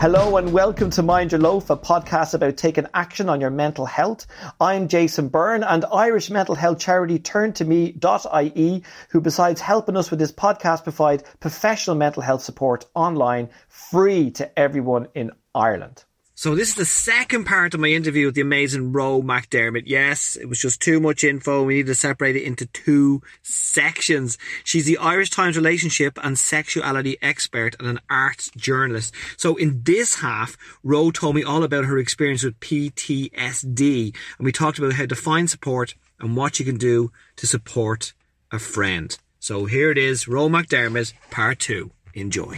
Hello and welcome to Mind Your Loaf, a podcast about taking action on your mental health. I'm Jason Byrne and Irish mental health charity Turn to Me.ie, who besides helping us with this podcast provide professional mental health support online free to everyone in Ireland. So this is the second part of my interview with the amazing Ro McDermott. Yes, it was just too much info. We needed to separate it into two sections. She's the Irish Times relationship and sexuality expert and an arts journalist. So in this half, Ro told me all about her experience with PTSD and we talked about how to find support and what you can do to support a friend. So here it is, Ro McDermott, part two. Enjoy.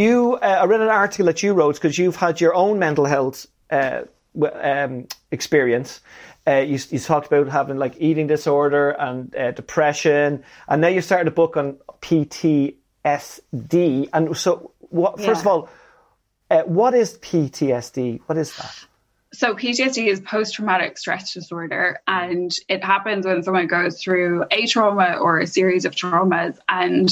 You, uh, I read an article that you wrote because you've had your own mental health uh, w- um, experience. Uh, you, you talked about having like eating disorder and uh, depression, and now you started a book on PTSD. And so, what, first of all, uh, what is PTSD? What is that? So PTSD is post-traumatic stress disorder, and it happens when someone goes through a trauma or a series of traumas, and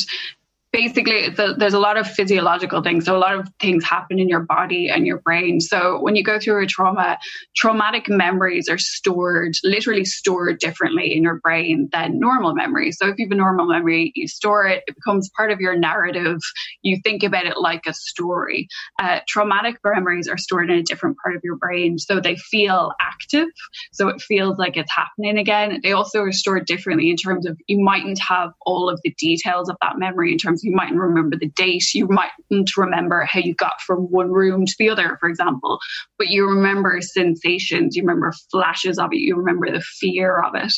basically the, there's a lot of physiological things so a lot of things happen in your body and your brain. So when you go through a trauma traumatic memories are stored literally stored differently in your brain than normal memories. So if you have a normal memory you store it it becomes part of your narrative. You think about it like a story. Uh, traumatic memories are stored in a different part of your brain so they feel active so it feels like it's happening again. They also are stored differently in terms of you mightn't have all of the details of that memory in terms you mightn't remember the date you mightn't remember how you got from one room to the other for example but you remember sensations you remember flashes of it you remember the fear of it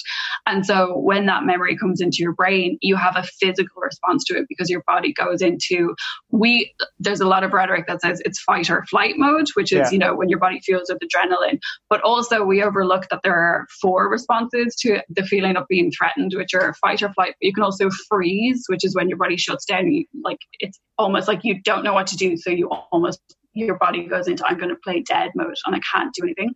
and so when that memory comes into your brain you have a physical response to it because your body goes into we there's a lot of rhetoric that says it's fight or flight mode which is Yeah. you know when your body feels with adrenaline but also we overlook that there are four responses to the feeling of being threatened which are fight or flight but you can also freeze which is when your body shuts down you, like it's almost like you don't know what to do so you almost your body goes into i'm going to play dead mode and i can't do anything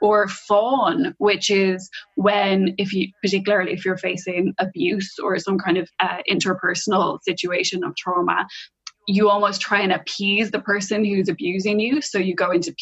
or fawn, which is when, if you, particularly if you're facing abuse or some kind of uh, interpersonal situation of trauma, you almost try and appease the person who's abusing you. So you go into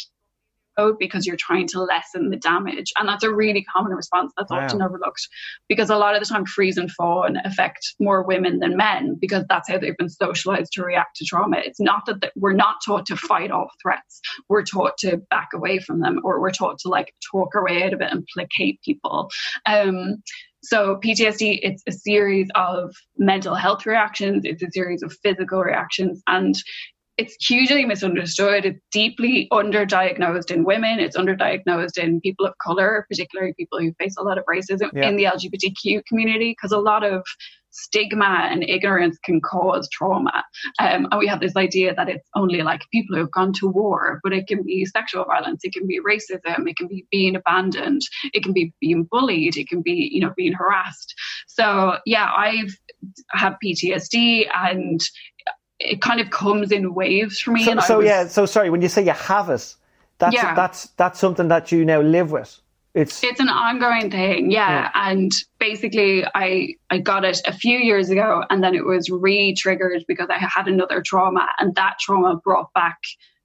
mode because you're trying to lessen the damage. And that's a really common response that's Wow. often overlooked because a lot of the time freeze and fawn affect more women than men because that's how they've been socialized to react to trauma. It's not that that we're not taught to fight off threats. We're taught to back away from them or we're taught to like talk our way out of it and placate people. Um, so PTSD, it's a series of mental health reactions. It's a series of physical reactions and it's hugely misunderstood. It's deeply underdiagnosed in women. It's underdiagnosed in people of color, particularly people who face a lot of racism Yeah. in the LGBTQ community, because a lot of stigma and ignorance can cause trauma. Um, and we have this idea that it's only like people who've gone to war, but it can be sexual violence, it can be racism, it can be being abandoned, it can be being bullied, it can be, you know, being harassed. So yeah, I've had PTSD and it kind of comes in waves for me. So, and so was- yeah, so sorry, when you say you have it, that's Yeah. that's that's something that you now live with. It's It's an ongoing thing, yeah. And basically, I I got it a few years ago, and then it was re-triggered because I had another trauma, and that trauma brought back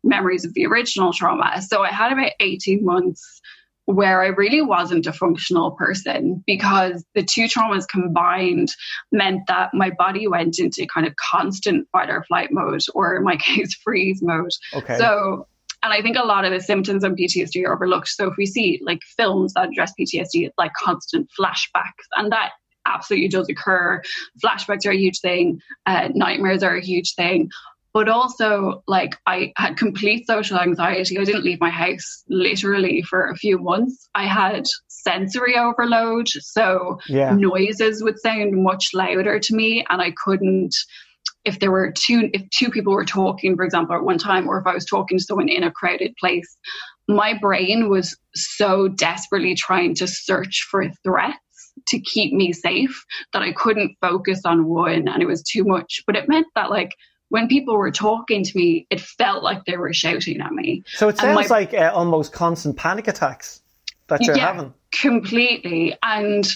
memories of the original trauma. So I had about eighteen months where I really wasn't a functional person because the two traumas combined meant that my body went into kind of constant fight or flight mode, or in my case, freeze mode. okay. So, and I think a lot of the symptoms of PTSD are overlooked. So, if we see like films that address PTSD, it's like constant flashbacks, and that absolutely does occur. Flashbacks are a huge thing, uh, nightmares are a huge thing. But also, like, I had complete social anxiety. I didn't leave my house literally for a few months. I had sensory overload. So, Yeah. noises would sound much louder to me, and I couldn't if there were two if two people were talking for example at one time or if i was talking to someone in a crowded place my brain was so desperately trying to search for threats to keep me safe that i couldn't focus on one and it was too much but it meant that like when people were talking to me it felt like they were shouting at me so it sounds my- like uh, almost constant panic attacks that you're yeah, having. completely. And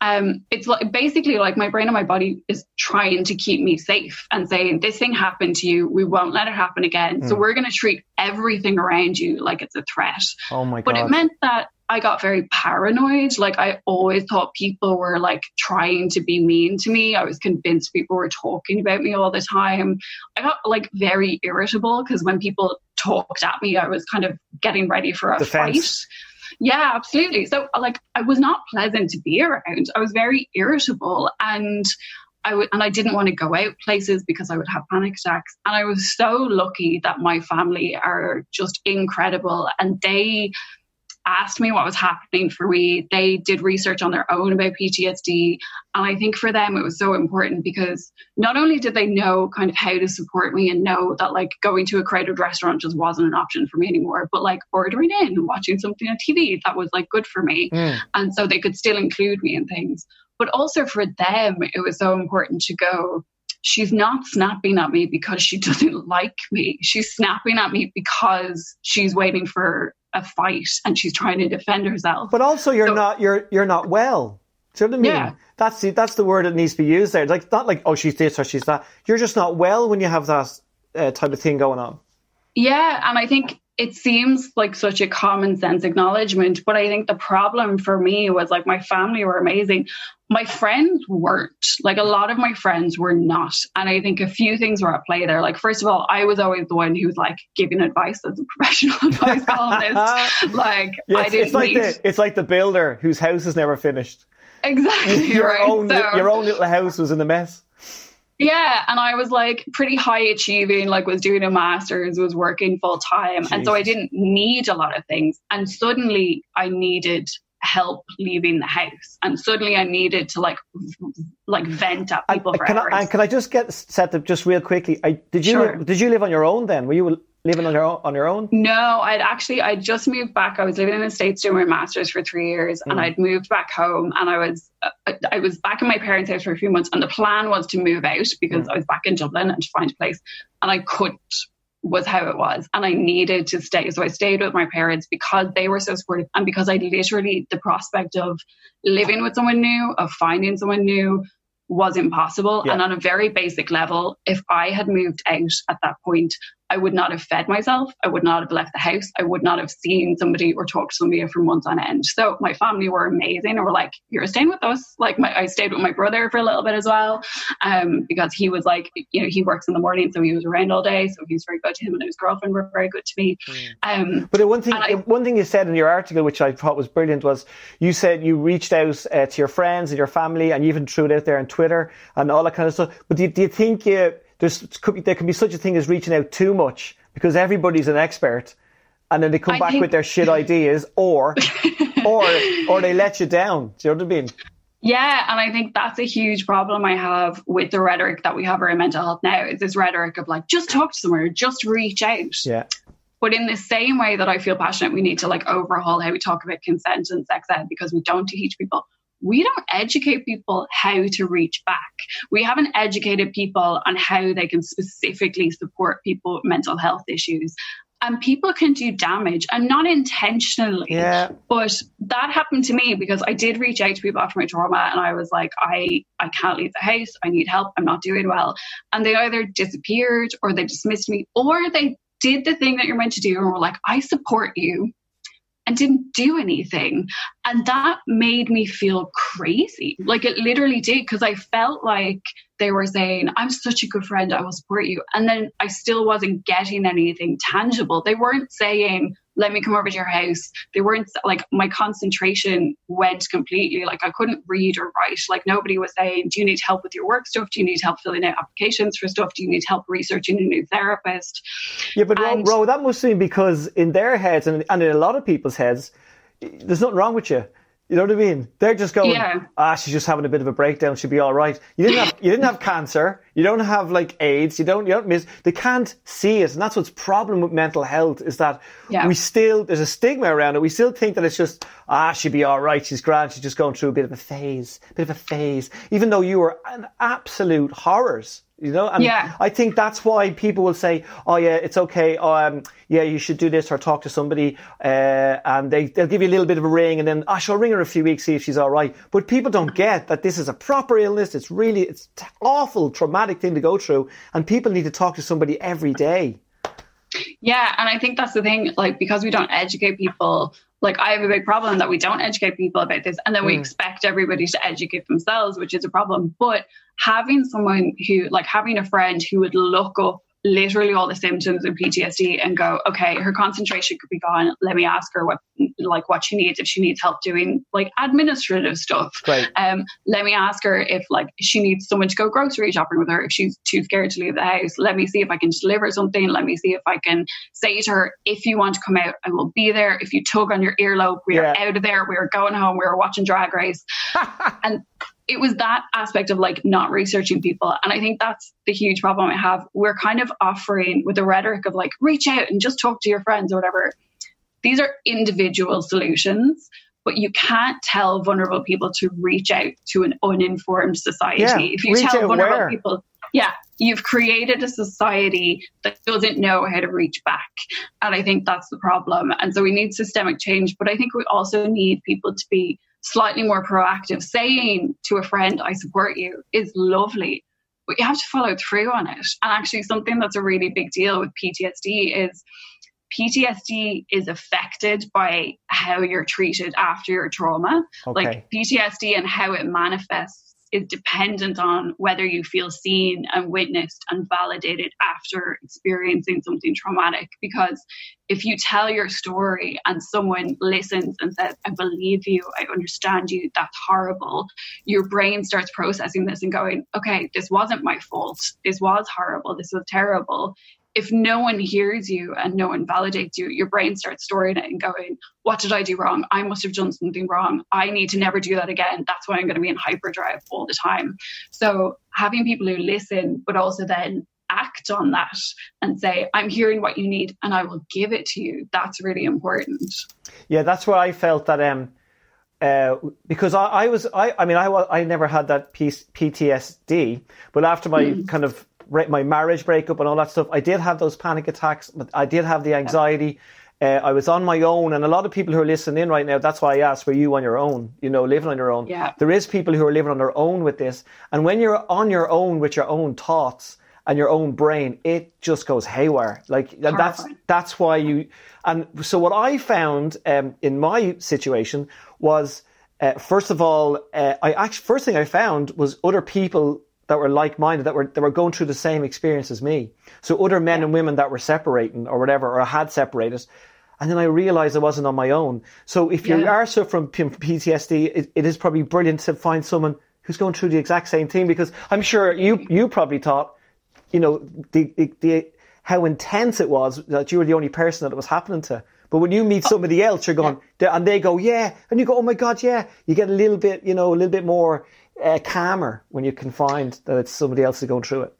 um, it's like basically like my brain and my body is trying to keep me safe and saying, this thing happened to you. We won't let it happen again. Hmm. So we're going to treat everything around you like it's a threat. Oh my god! But it meant that I got very paranoid. Like I always thought people were like trying to be mean to me. I was convinced people were talking about me all the time. I got like very irritable because when people talked at me, I was kind of getting ready for a Defense. fight. Yeah, absolutely. So uh, like I was not pleasant to be around. I was very irritable and I and I didn't want to go out places because I would have panic attacks. And I was so lucky that my family are just incredible and they asked me what was happening for me. They did research on their own about PTSD. And I think for them, it was so important because not only did they know kind of how to support me and know that like going to a crowded restaurant just wasn't an option for me anymore, but like ordering in and watching something on TV that was like good for me. Mm. And so they could still include me in things. But also for them, it was so important to go, she's not snapping at me because she doesn't like me. She's snapping at me because she's waiting for a fight and she's trying to defend herself. But also, you're So- not you're you're not well. Do you know what I mean? Yeah. That's the that's the word that needs to be used there. Like not like oh she's this or she's that. You're just not well when you have that uh, type of thing going on. Yeah, and I think it seems like such a common sense acknowledgement, but I think the problem for me was like my family were amazing. My friends weren't. Like a lot of my friends were not. And I think a few things were at play there. Like, first of all, I was always the one who was like giving advice as a professional advice columnist. Like, Yeah, I it's, didn't it's like the it's like the builder whose house is never finished. exactly. Your right. own So- your own little house was in a mess. Yeah, and I was like pretty high achieving, like was doing a master's, was working full time. And so I didn't need a lot of things. And suddenly I needed help leaving the house. And suddenly I needed to like like vent at And, people for can, I, and can I just get set up just real quickly? I, did you Sure. did you live on your own then? Were you living on your own, on your own? No, I'd actually I just moved back. I was living in the states doing my masters for three years, and mm. I'd moved back home, and I was I was back in my parents' house for a few months, and the plan was to move out because mm. I was back in Dublin and to find a place, and I couldn't. Was how it was, and I needed to stay. So I stayed with my parents because they were so supportive, and because I literally the prospect of living with someone new, of finding someone new, was impossible. Yeah. And on a very basic level, if I had moved out at that point, I would not have fed myself. I would not have left the house. I would not have seen somebody or talked to somebody for months on end. So my family were amazing and were like, "You're staying with us." Like my, I stayed with my brother for a little bit as well, um, because he was like, you know, he works in the morning, so he was around all day. So he was very good to him, and his girlfriend were very good to me. Um, But the one thing, I- one thing you said in your article, which I thought was brilliant, was you said you reached out uh, to your friends and your family, and you even threw it out there on Twitter and all that kind of stuff. But do you, do you think uh, there's could be, there can be such a thing as reaching out too much because everybody's an expert, and then they come I back think- with their shit ideas, or or or they let you down. Do you know what I mean? Yeah, and I think that's a huge problem I have with the rhetoric that we have around mental health now. Is this rhetoric of like just talk to someone or just reach out. Yeah. But in the same way that I feel passionate, we need to like overhaul how we talk about consent and sex ed because we don't teach people. We don't educate people how to reach back. We haven't educated people on how they can specifically support people with mental health issues. and people can do damage and not intentionally. Yeah. But that happened to me because I did reach out to people after my trauma and I was like, I, I can't leave the house. I need help. I'm not doing well. And they either disappeared or they dismissed me or they did the thing that you're meant to do and were like, I support you and didn't do anything. And that made me feel crazy. Like it literally did, because I felt like they were saying, I'm such a good friend, I will support you. And then I still wasn't getting anything tangible. They weren't saying, let me come over to your house. They weren't like my concentration went completely. Like I couldn't read or write. Like nobody was saying, Do you need help with your work stuff? Do you need help filling out applications for stuff? Do you need help researching a new therapist? Yeah, but And- Ro, Ro, that must seem because in their heads and, and in a lot of people's heads, there's nothing wrong with you. You know what I mean? They're just going, Yeah. ah, she's just having a bit of a breakdown. She'll be all right. You didn't have, you didn't have cancer. You don't have like AIDS. You don't, you don't miss. They can't see it, and that's what's problem with mental health is that Yeah. we still there's a stigma around it. We still think that it's just ah, she'll be all right. She's grand. She's just going through a bit of a phase, bit of a phase. Even though you were an absolute horrors. You know, and Yeah. I think that's why people will say, "Oh yeah, it's okay. Um, yeah, you should do this or talk to somebody," uh, and they they'll give you a little bit of a ring, and then I shall ring her a few weeks see if she's all right. But people don't get that this is a proper illness. It's really it's t- awful, traumatic thing to go through, and people need to talk to somebody every day. Yeah, and I think that's the thing. Like, because we don't educate people, like, I have a big problem that we don't educate people about this, and then we mm. expect everybody to educate themselves, which is a problem. But having someone who, like, having a friend who would look up literally all the symptoms of PTSD and go, okay, her concentration could be gone. Let me ask her what, like, what she needs if she needs help doing like administrative stuff. Great. Um, let me ask her if like she needs someone to go grocery shopping with her if she's too scared to leave the house. Let me see if I can deliver something. Let me see if I can say to her, if you want to come out, I will be there. If you tug on your earlobe, we are out of there. We are going home. We are watching Drag Race. and it was that aspect of like not researching people. And I think that's the huge problem I have. We're kind of offering with the rhetoric of like reach out and just talk to your friends or whatever. These are individual solutions, but you can't tell vulnerable people to reach out to an uninformed society. Yeah, if you tell vulnerable where? people, yeah, you've created a society that doesn't know how to reach back. And I think that's the problem. And so we need systemic change, but I think we also need people to be slightly more proactive. Saying to a friend, I support you is lovely, but you have to follow through on it. And actually, something that's a really big deal with PTSD is PTSD is affected by how you're treated after your trauma. Okay. Like PTSD and how it manifests is dependent on whether you feel seen and witnessed and validated after experiencing something traumatic. Because if you tell your story and someone listens and says, I believe you, I understand you, that's horrible, your brain starts processing this and going, okay, this wasn't my fault. This was horrible. This was terrible if no one hears you and no one validates you, your brain starts storing it and going, What did I do wrong? I must have done something wrong. I need to never do that again. That's why I'm going to be in hyperdrive all the time. So, having people who listen, but also then act on that and say, I'm hearing what you need and I will give it to you, that's really important. Yeah, that's where I felt that um, uh, because I, I was I I mean I I never had that piece, PTSD, but after my kind of my marriage breakup and all that stuff, I did have those panic attacks. But I did have the anxiety. Uh, I was on my own, and a lot of people who are listening in right now. That's why I asked, were you on your own? You know, living on your own. Yeah. There is people who are living on their own with this, and when you're on your own with your own thoughts and your own brain, it just goes haywire. Like and that's that's why you and so what I found um, in my situation was uh, first of all uh, I actually first thing I found was other people that were like-minded that were that were going through the same experience as me so other men and women that were separating or whatever or had separated and then I realized I wasn't on my own so if you Yeah. are suffering from PTSD it, it is probably brilliant to find someone who's going through the exact same thing because I'm sure you you probably thought you know, the, the, the, how intense it was that you were the only person that it was happening to. But when you meet oh. somebody else, you're going, and they go, yeah, and you go, oh my God, yeah. You get a little bit, you know, a little bit more uh, calmer when you can find that it's somebody else is going through it.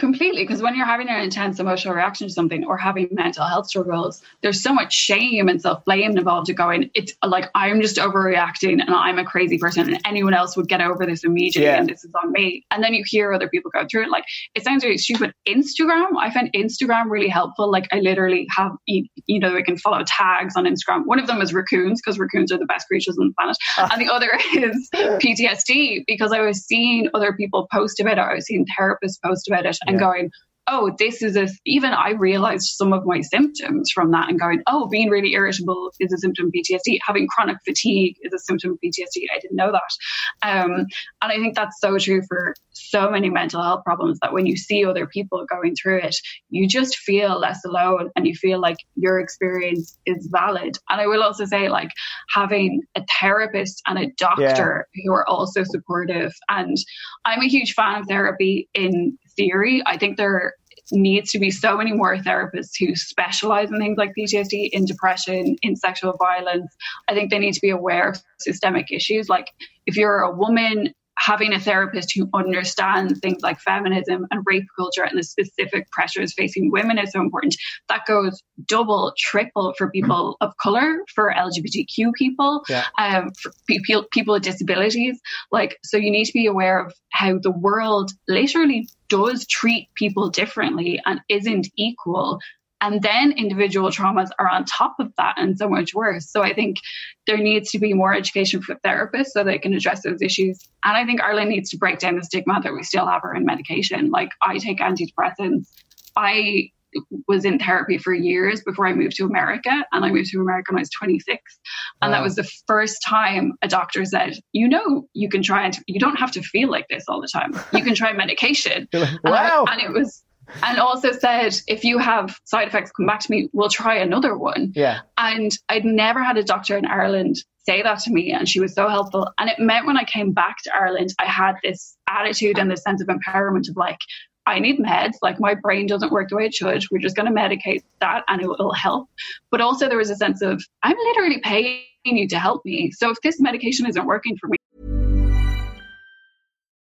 Completely, because when you're having an intense emotional reaction to something or having mental health struggles, there's so much shame and self blame involved to going, it's like I'm just overreacting and I'm a crazy person and anyone else would get over this immediately Yeah. and this is on me. And then you hear other people go through it. Like it sounds really stupid. Instagram, I find Instagram really helpful. Like I literally have, you, you know, we can follow tags on Instagram. One of them is raccoons because raccoons are the best creatures on the planet. Ah. and the other is PTSD because I was seeing other people post about it. I was seeing therapists post about it and going, oh, this is a, even I realized some of my symptoms from that and going, oh, being really irritable is a symptom of PTSD. Having chronic fatigue is a symptom of PTSD. I didn't know that. Um, and I think that's so true for so many mental health problems that when you see other people going through it, you just feel less alone and you feel like your experience is valid. And I will also say, like, having a therapist and a doctor who are also supportive. And I'm a huge fan of therapy in theory. I think there needs to be so many more therapists who specialize in things like PTSD, in depression, in sexual violence. I think they need to be aware of systemic issues. Like if you're a woman, having a therapist who understands things like feminism and rape culture and the specific pressures facing women is so important. That goes double, triple for people of color, for LGBTQ people, Yeah. um, for people, people with disabilities. Like, so you need to be aware of how the world literally does treat people differently and isn't equal. And then individual traumas are on top of that and so much worse. So I think there needs to be more education for therapists so they can address those issues. And I think Ireland needs to break down the stigma that we still have around medication. Like I take antidepressants. I was in therapy for years before I moved to America, and I moved to America when I was 26. And that was the first time a doctor said, "You know, you can try and you don't have to feel like this all the time. You can try medication." You're And I- wow. and it was, and also said, if you have side effects, come back to me. We'll try another one. Yeah. And I'd never had a doctor in Ireland say that to me, and she was so helpful. And it meant when I came back to Ireland, I had this attitude and this sense of empowerment of like, I need meds. Like my brain doesn't work the way it should. We're just going to medicate that, and it will help. But also there was a sense of I'm literally paying you to help me. So if this medication isn't working for me.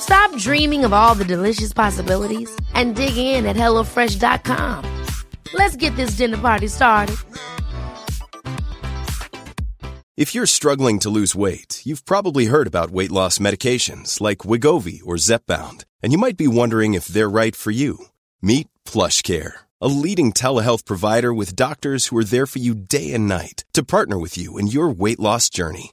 Stop dreaming of all the delicious possibilities and dig in at HelloFresh.com. Let's get this dinner party started. If you're struggling to lose weight, you've probably heard about weight loss medications like Wegovy or Zepbound, and you might be wondering if they're right for you. Meet PlushCare, a leading telehealth provider with doctors who are there for you day and night to partner with you in your weight loss journey.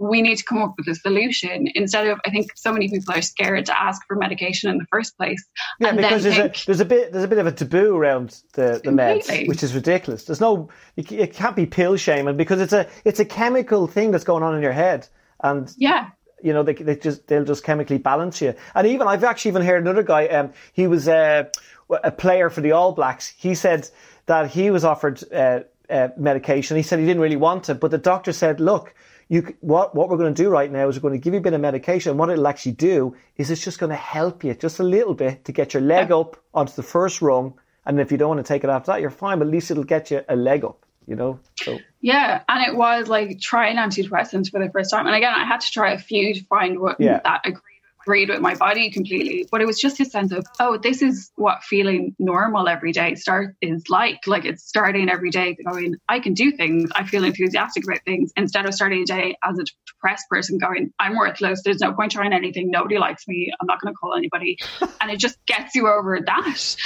We need to come up with a solution instead of I think so many people are scared to ask for medication in the first place. Yeah, and because then there's think, a there's a bit there's a bit of a taboo around the, the meds, which is ridiculous. There's no you, it can't be pill shaming because it's a it's a chemical thing that's going on in your head, and yeah, you know they, they just they'll just chemically balance you. And even I've actually even heard another guy. Um, he was uh, a player for the All Blacks. He said that he was offered uh, uh, medication. He said he didn't really want it, but the doctor said, look. You, what what we're going to do right now is we're going to give you a bit of medication. What it'll actually do is it's just going to help you just a little bit to get your leg up onto the first rung. And if you don't want to take it after that, you're fine. But at least it'll get you a leg up. You know. So yeah, and it was like trying antidepressants for the first time. And again, I had to try a few to find what Yeah. that agreed agreed with my body completely, but it was just his sense of, oh, this is what feeling normal every day start is like. Like it's starting every day going, I can do things. I feel enthusiastic about things instead of starting a day as a depressed person going, I'm worthless. There's no point trying anything. Nobody likes me. I'm not going to call anybody. and it just gets you over that.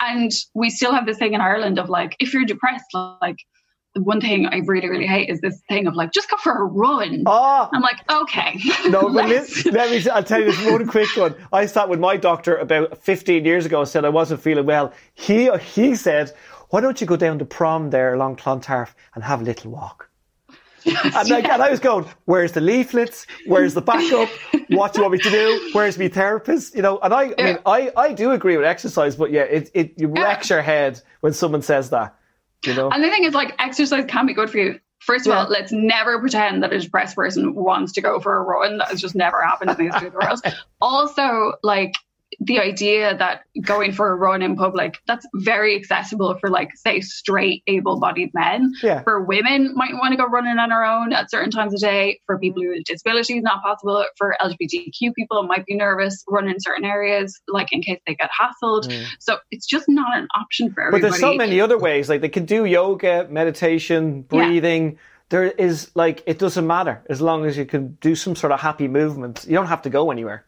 And we still have this thing in Ireland of like, if you're depressed, like one thing I really, really hate is this thing of like, just go for a run. Oh. I'm like, okay. No, but let, let me, I'll tell you this one quick one. I sat with my doctor about 15 years ago and said I wasn't feeling well. He, he said, why don't you go down to prom there along Clontarf and have a little walk? Yes, and, like, and, I was going, where's the leaflets? Where's the backup? what do you want me to do? Where's my therapist? You know, and I, I mean, I, I do agree with exercise, but yeah, it, it you wrecks your head when someone says that. You know? And the thing is, like, exercise can be good for you. First of yeah. all, let's never pretend that a depressed person wants to go for a run. That has just never happened in the history of the world. Also, like, the idea that going for a run in public that's very accessible for like say straight able-bodied men yeah. for women might want to go running on their own at certain times of day for people with disabilities not possible for lgbtq people might be nervous running in certain areas like in case they get hassled mm. so it's just not an option for everybody but there's so many other ways like they can do yoga meditation breathing yeah there is like it doesn't matter as long as you can do some sort of happy movement. You don't have to go anywhere.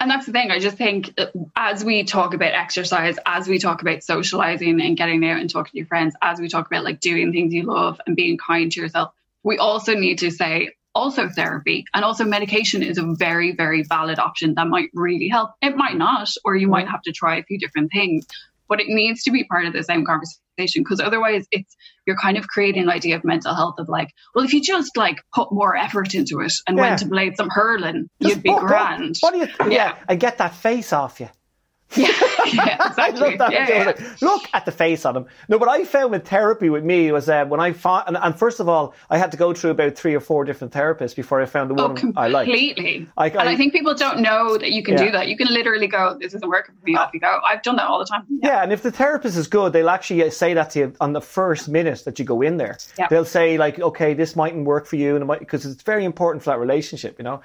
And that's the thing. I just think uh, as we talk about exercise, as we talk about socializing and getting out and talking to your friends, as we talk about like doing things you love and being kind to yourself, we also need to say also therapy and also medication is a very, very valid option that might really help. It might not, or you might have to try a few different things but it needs to be part of the same conversation because otherwise it's you're kind of creating an idea of mental health of like well if you just like put more effort into it and yeah. went to play some hurling just you'd be grand what, what do you yeah. yeah i get that face off you yeah, yeah, exactly. yeah, yeah. Look at the face on him. No, what I found with therapy with me was uh, when I found, and, and, first of all, I had to go through about three or four different therapists before I found the oh, one I like. Completely. I, and I, think people don't know that you can yeah. do that. You can literally go, "This isn't working for me." Off you go. I've done that all the time. Yeah. and if the therapist is good, they'll actually say that to you on the first minute that you go in there. They'll say like, "Okay, this mightn't work for you," and because it it's very important for that relationship, you know.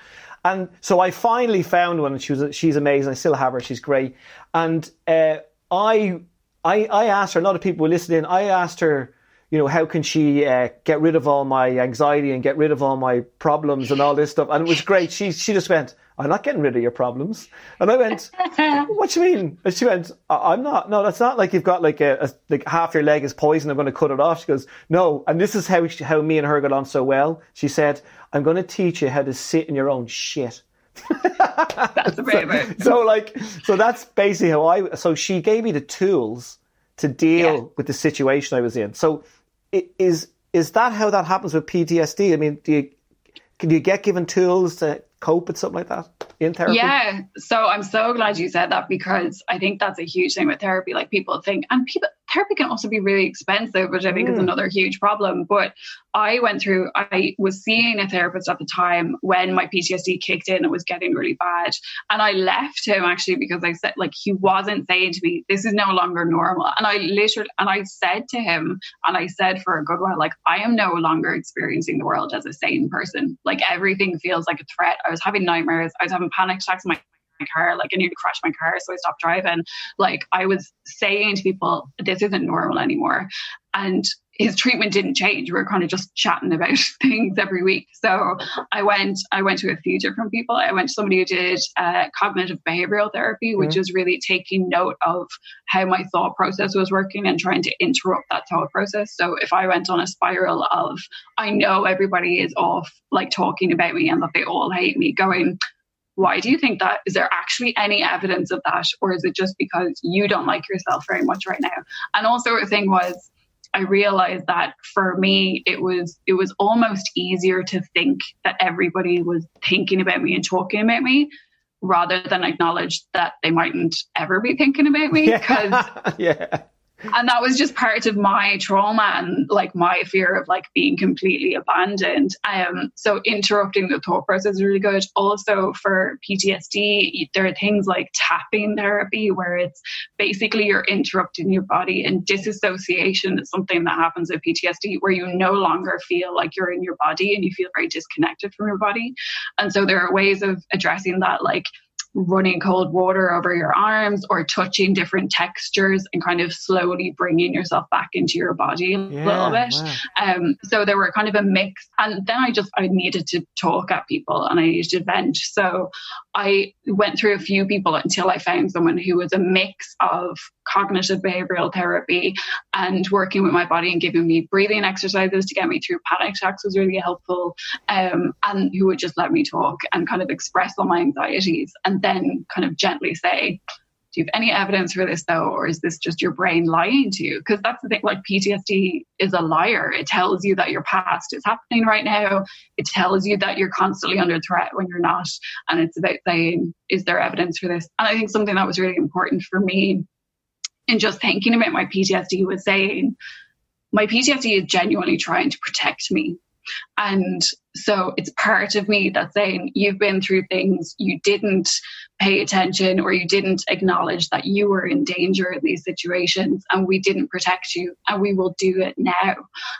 And so I finally found one, and she was she's amazing. I still have her; she's great. And uh, I, I, I asked her. A lot of people were listening. I asked her, you know, how can she uh, get rid of all my anxiety and get rid of all my problems and all this stuff? And it was great. She she just went, I'm not getting rid of your problems. And I went, what do you mean? And she went, I'm not. No, that's not like you've got like a, a like half your leg is poison. I'm going to cut it off. She goes, no. And this is how she, how me and her got on so well. She said, I'm going to teach you how to sit in your own shit. that's. So, so, like, so that's basically how I. So she gave me the tools to deal yeah. with the situation I was in. So, is is that how that happens with PTSD? I mean, do you can you get given tools to cope with something like that in therapy? Yeah. So I'm so glad you said that because I think that's a huge thing with therapy. Like people think, and people therapy can also be really expensive, which I think mm. is another huge problem. But I went through, I was seeing a therapist at the time when my PTSD kicked in. It was getting really bad. And I left him actually because I said, like, he wasn't saying to me, this is no longer normal. And I literally, and I said to him, and I said for a good while, like, I am no longer experiencing the world as a sane person. Like, everything feels like a threat. I was having nightmares. I was having panic attacks in my car. Like I nearly crashed my car, so I stopped driving. Like I was saying to people, this isn't normal anymore. And his treatment didn't change. We were kind of just chatting about things every week. So I went, I went to a few different people. I went to somebody who did uh, cognitive behavioral therapy, which mm-hmm. is really taking note of how my thought process was working and trying to interrupt that thought process. So if I went on a spiral of, I know everybody is off, like talking about me and that they all hate me, going, why do you think that? Is there actually any evidence of that? Or is it just because you don't like yourself very much right now? And also the thing was, I realized that for me, it was it was almost easier to think that everybody was thinking about me and talking about me rather than acknowledge that they mightn't ever be thinking about me because yeah. yeah and that was just part of my trauma and like my fear of like being completely abandoned. Um so interrupting the thought process is really good. Also for ptsd there are things like tapping therapy where it's basically you're interrupting your body and disassociation. Is something that happens with ptsd where you no longer feel like you're in your body and you feel very disconnected from your body. And so there are ways of addressing that like running cold water over your arms or touching different textures and kind of slowly bringing yourself back into your body a Yeah, little bit. wow. Um, so there were kind of a mix. And then I just, I needed to talk at people and I needed to vent. So I went through a few people until I found someone who was a mix of cognitive behavioral therapy and working with my body and giving me breathing exercises to get me through panic attacks was really helpful. Um, and who would just let me talk and kind of express all my anxieties and then kind of gently say, do you have any evidence for this though, or is this just your brain lying to you? Because that's the thing, like PTSD is a liar. It tells you that your past is happening right now. It tells you that you're constantly under threat when you're not. And it's about saying, is there evidence for this? And I think something that was really important for me in just thinking about my PTSD was saying, my PTSD is genuinely trying to protect me. And so it's part of me that's saying, you've been through things you didn't pay attention or you didn't acknowledge that you were in danger in these situations and we didn't protect you and we will do it now.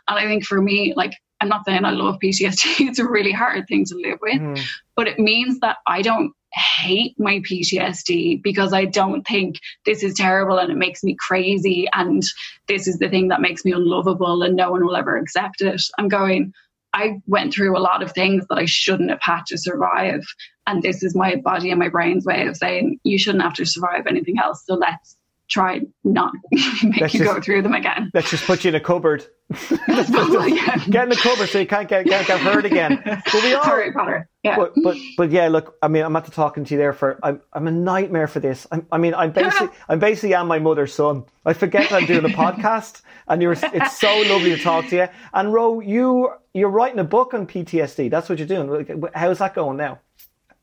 And I think for me, like, I'm not saying I love PTSD, it's a really hard thing to live with, mm. but it means that I don't hate my PTSD because I don't think this is terrible and it makes me crazy and this is the thing that makes me unlovable and no one will ever accept it. I'm going, I went through a lot of things that I shouldn't have had to survive. And this is my body and my brain's way of saying, you shouldn't have to survive anything else. So let's try not make Let's you just- go through them again. Let's just put you in a cupboard. yeah. Get in the cupboard so you can't get, get, get hurt again. But we all, Harry Potter. Yeah. but, but but yeah, look, I mean, I'm at the talking to you there for. I'm I'm a nightmare for this. I'm, I mean, I'm basically I'm basically am my mother's son. I forget that I'm doing a podcast, and you're. It's so lovely to talk to you. And Ro, you you're writing a book on PTSD. That's what you're doing. How's that going now?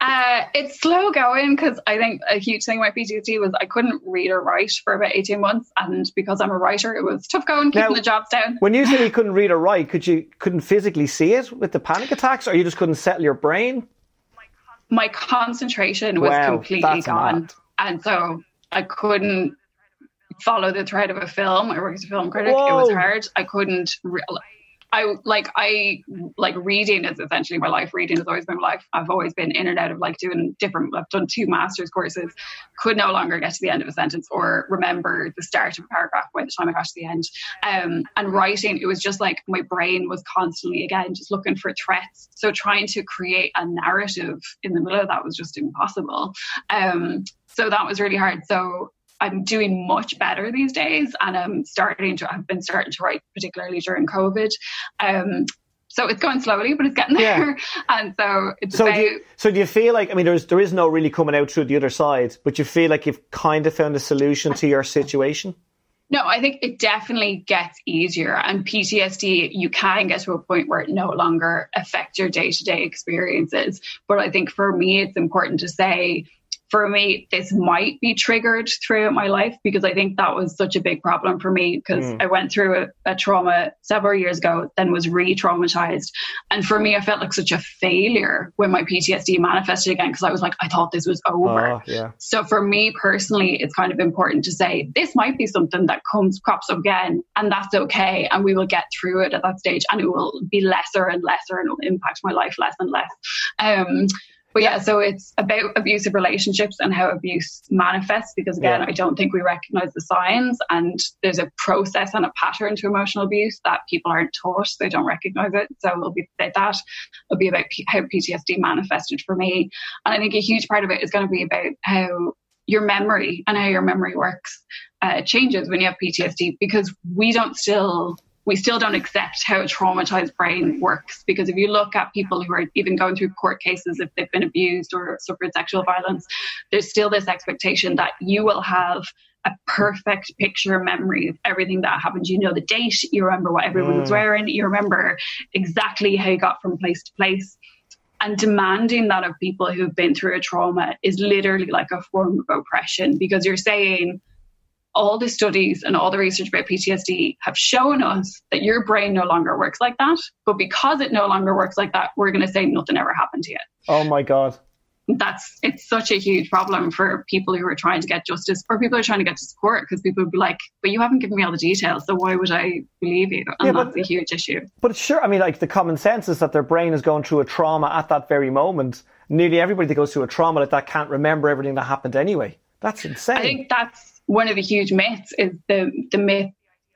Uh, it's slow going because I think a huge thing about PTSD was I couldn't read or write for about 18 months. And because I'm a writer, it was tough going, keeping Now- the jobs down. When you said you couldn't read or write, could you couldn't physically see it with the panic attacks, or you just couldn't settle your brain? My concentration was Wow, completely gone. mad. And so I couldn't follow the thread of a film. I worked as a film critic. It was hard. I couldn't. Re- I like I like reading is essentially my life. Reading has always been my life. I've always been in and out of like doing different. I've done two master's courses. Could no longer get to the end of a sentence or remember the start of a paragraph by the time I got to the end. Um, and writing, it was just like my brain was constantly again just looking for threats. So trying to create a narrative in the middle of that was just impossible. Um, so that was really hard. So I'm doing much better these days, and I'm starting to. I've been starting to write, particularly during COVID. Um, so it's going slowly, but it's getting there. And so it's So about. do you, so do you feel like I mean there's there is no really coming out through the other side, but you feel like you've kind of found a solution to your situation? No, I think it definitely gets easier. And PTSD, you can get to a point where it no longer affects your day to day experiences. But I think for me, it's important to say, for me, this might be triggered throughout my life because I think that was such a big problem for me because I went through a, a trauma several years ago, then was re traumatized. And for me, I felt like such a failure when my PTSD manifested again because I was like, I thought this was over. Oh, yeah. So for me personally, it's kind of important to say this might be something that comes crops up again, and that's okay, and we will get through it at that stage, and it will be lesser and lesser, and it will impact my life less and less. Um, but yeah, so it's about abusive relationships and how abuse manifests. Because again, Yeah. I don't think we recognize the signs, and there's a process and a pattern to emotional abuse that people aren't taught. They don't recognize it. So it'll be about that. It'll be about P- how PTSD manifested for me, and I think a huge part of it is going to be about how your memory and how your memory works uh, changes when you have PTSD because we don't still we still don't accept how a traumatized brain works because if you look at people who are even going through court cases if they've been abused or suffered sexual violence there's still this expectation that you will have a perfect picture memory of everything that happened. You know the date you remember what everyone was mm. wearing you remember exactly how you got from place to place. And demanding that of people who've been through a trauma is literally like a form of oppression because you're saying all the studies and all the research about PTSD have shown us that your brain no longer works like that. But because it no longer works like that, we're going to say nothing ever happened to you. Oh my god. That's it's such a huge problem for people who are trying to get justice or people who are trying to get to support because people would be like, but you haven't given me all the details, so why would I believe you? And Yeah, but- that's a huge issue. But sure, I mean, like the common sense is that their brain is going through a trauma at that very moment, nearly everybody that goes through a trauma like that can't remember everything that happened anyway. That's insane. I think that's one of the huge myths is the the myth,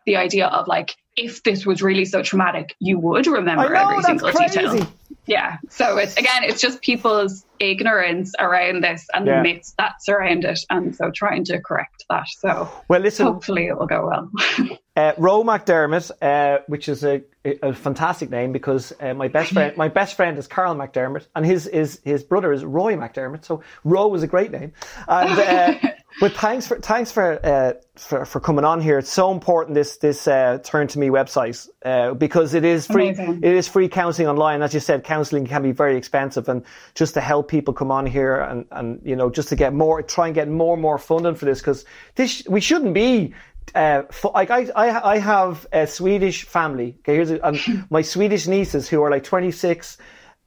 the idea of like if this was really so traumatic, you would remember know, every that's single crazy. detail. Yeah. So it's again, it's just people's ignorance around this and Yeah. the myths that surround it, and so trying to correct that. So well, listen, hopefully it will go well. Uh, Ro McDermott, uh, which is a, a fantastic name because uh, my best friend, my best friend is Carl McDermott, and his his his brother is Roy McDermott. So Ro is a great name. And uh, but thanks for thanks for, uh, for for coming on here. It's so important this this uh, Turn to Me website uh, because it is free. Amazing. It is free counselling online. As you said, counselling can be very expensive, and just to help people come on here and and you know just to get more, try and get more and more funding for this because this we shouldn't be uh, fu- like I, I, I have a Swedish family. Okay, here's a, and my Swedish nieces who are like 26.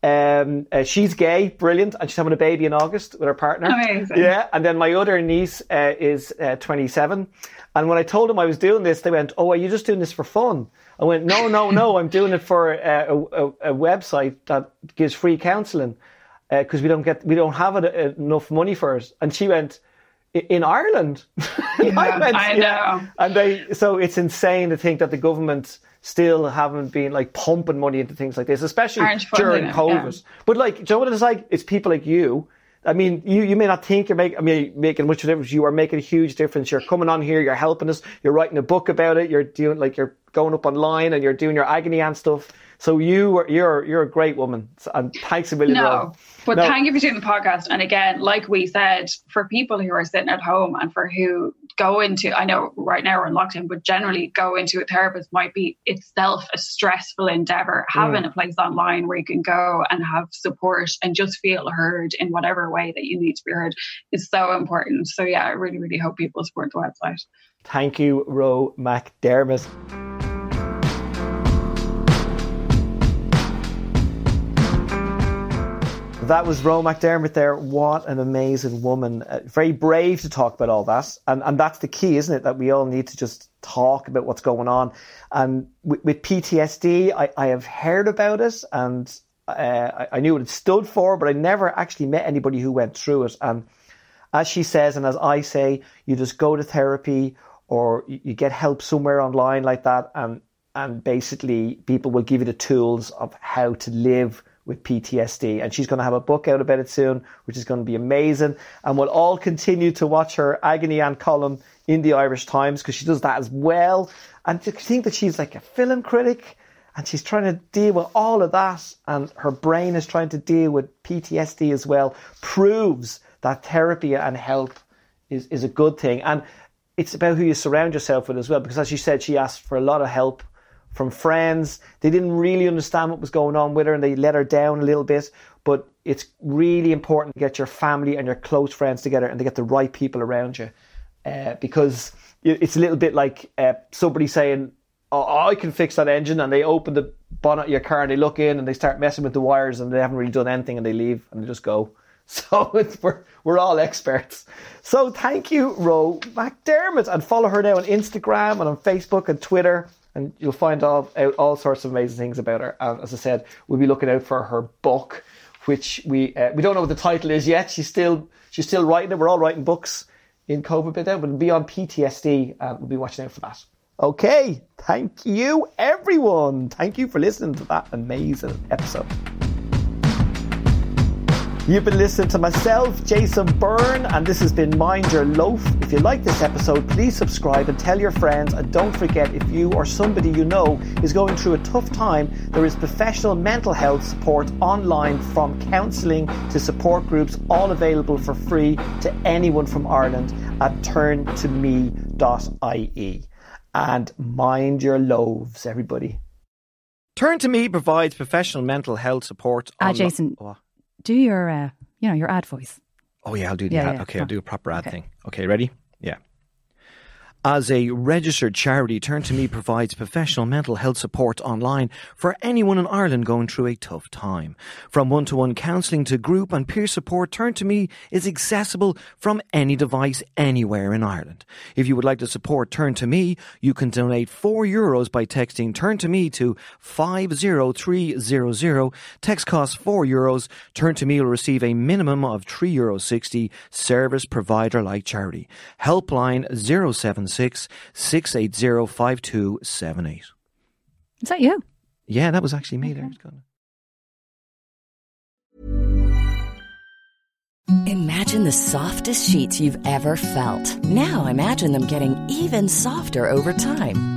Um, uh, she's gay, brilliant, and she's having a baby in August with her partner. Amazing. Yeah, and then my other niece uh, is uh, 27. And when I told them I was doing this, they went, "Oh, are you just doing this for fun?" I went, "No, no, no. I'm doing it for uh, a, a, a website that gives free counselling because we don't get we don't have it, enough money for it." And she went, "In Ireland." I went, I know. and they, so it's insane to think that the government still haven't been like pumping money into things like this, especially during it, COVID. yeah. But like, do you know what it's like? It's people like you. I mean, you, you may not think you're making, I mean, making much of a difference. You are making a huge difference. You're coming on here. You're helping us. You're writing a book about it. You're doing like, you're going up online and you're doing your agony and stuff. So you are, you're, you're a great woman. And thanks a million. No, but No. thank you for doing the podcast. And again, like we said, for people who are sitting at home and for who go into, I know right now we're in lockdown, but generally go into a therapist might be itself a stressful endeavor. Having Mm. a place online where you can go and have support and just feel heard in whatever way that you need to be heard is so important. So yeah, I really, really hope people support the website. Thank you, Ro McDermott. That was Ro McDermott there. What an amazing woman. Uh, very brave to talk about all that. And, and that's the key, isn't it? That we all need to just talk about what's going on. And with, with PTSD, I, I have heard about it and uh, I, I knew what it stood for, but I never actually met anybody who went through it. And as she says, and as I say, you just go to therapy or you you get help somewhere online like that, and and basically people will give you the tools of how to live with PTSD. And she's going to have a book out about it soon, which is going to be amazing. And we'll all continue to watch her agony and column in the Irish Times because she does that as well. And to think that she's like a film critic and she's trying to deal with all of that and her brain is trying to deal with PTSD as well proves that therapy and help is, is a good thing. And it's about who you surround yourself with as well, because as you said, she asked for a lot of help from friends. They didn't really understand what was going on with her and they let her down a little bit. But it's really important to get your family and your close friends together and to get the right people around you. Uh, because it's a little bit like uh, somebody saying, oh, I can fix that engine, and they open the bonnet of your car and they look in and they start messing with the wires and they haven't really done anything and they leave and they just go. So we're, we're all experts. So thank you, Ro McDermott, and follow her now on Instagram and on Facebook and Twitter, and you'll find all, out all sorts of amazing things about her. And as I said, we'll be looking out for her book, which we uh, we don't know what the title is yet. She's still she's still writing it. We're all writing books in COVID bit now, but it'll be on PTSD, and we'll be watching out for that. Okay, thank you, everyone. Thank you for listening to that amazing episode. You've been listening to myself, Jason Byrne, and this has been Mind Your Loaf. If you like this episode, please subscribe and tell your friends. And don't forget, if you or somebody you know is going through a tough time, there is professional mental health support online from counselling to support groups, all available for free to anyone from Ireland at turntome.ie. And mind your loaves, everybody. Turn to Me provides professional mental health support. Ah, onli- Jason, Oh. Do your, uh, you know, your ad voice. Oh yeah, I'll do the Yeah, ad. yeah, okay, I'll do a proper ad Okay. thing. Okay, ready? As a registered charity, Turn to Me provides professional mental health support online for anyone in Ireland going through a tough time. From one-to-one counselling to group and peer support, Turn to Me is accessible from any device anywhere in Ireland. If you would like to support Turn to Me, you can donate 4 euros by texting Turn to Me to 50300. Text costs 4 euros. Turn to Me will receive a minimum of 3 euros 60 service provider like charity. Helpline 076 680 5278. Is that you? Yeah, that was actually me there. Imagine the softest sheets you've ever felt. Now imagine them getting even softer over time.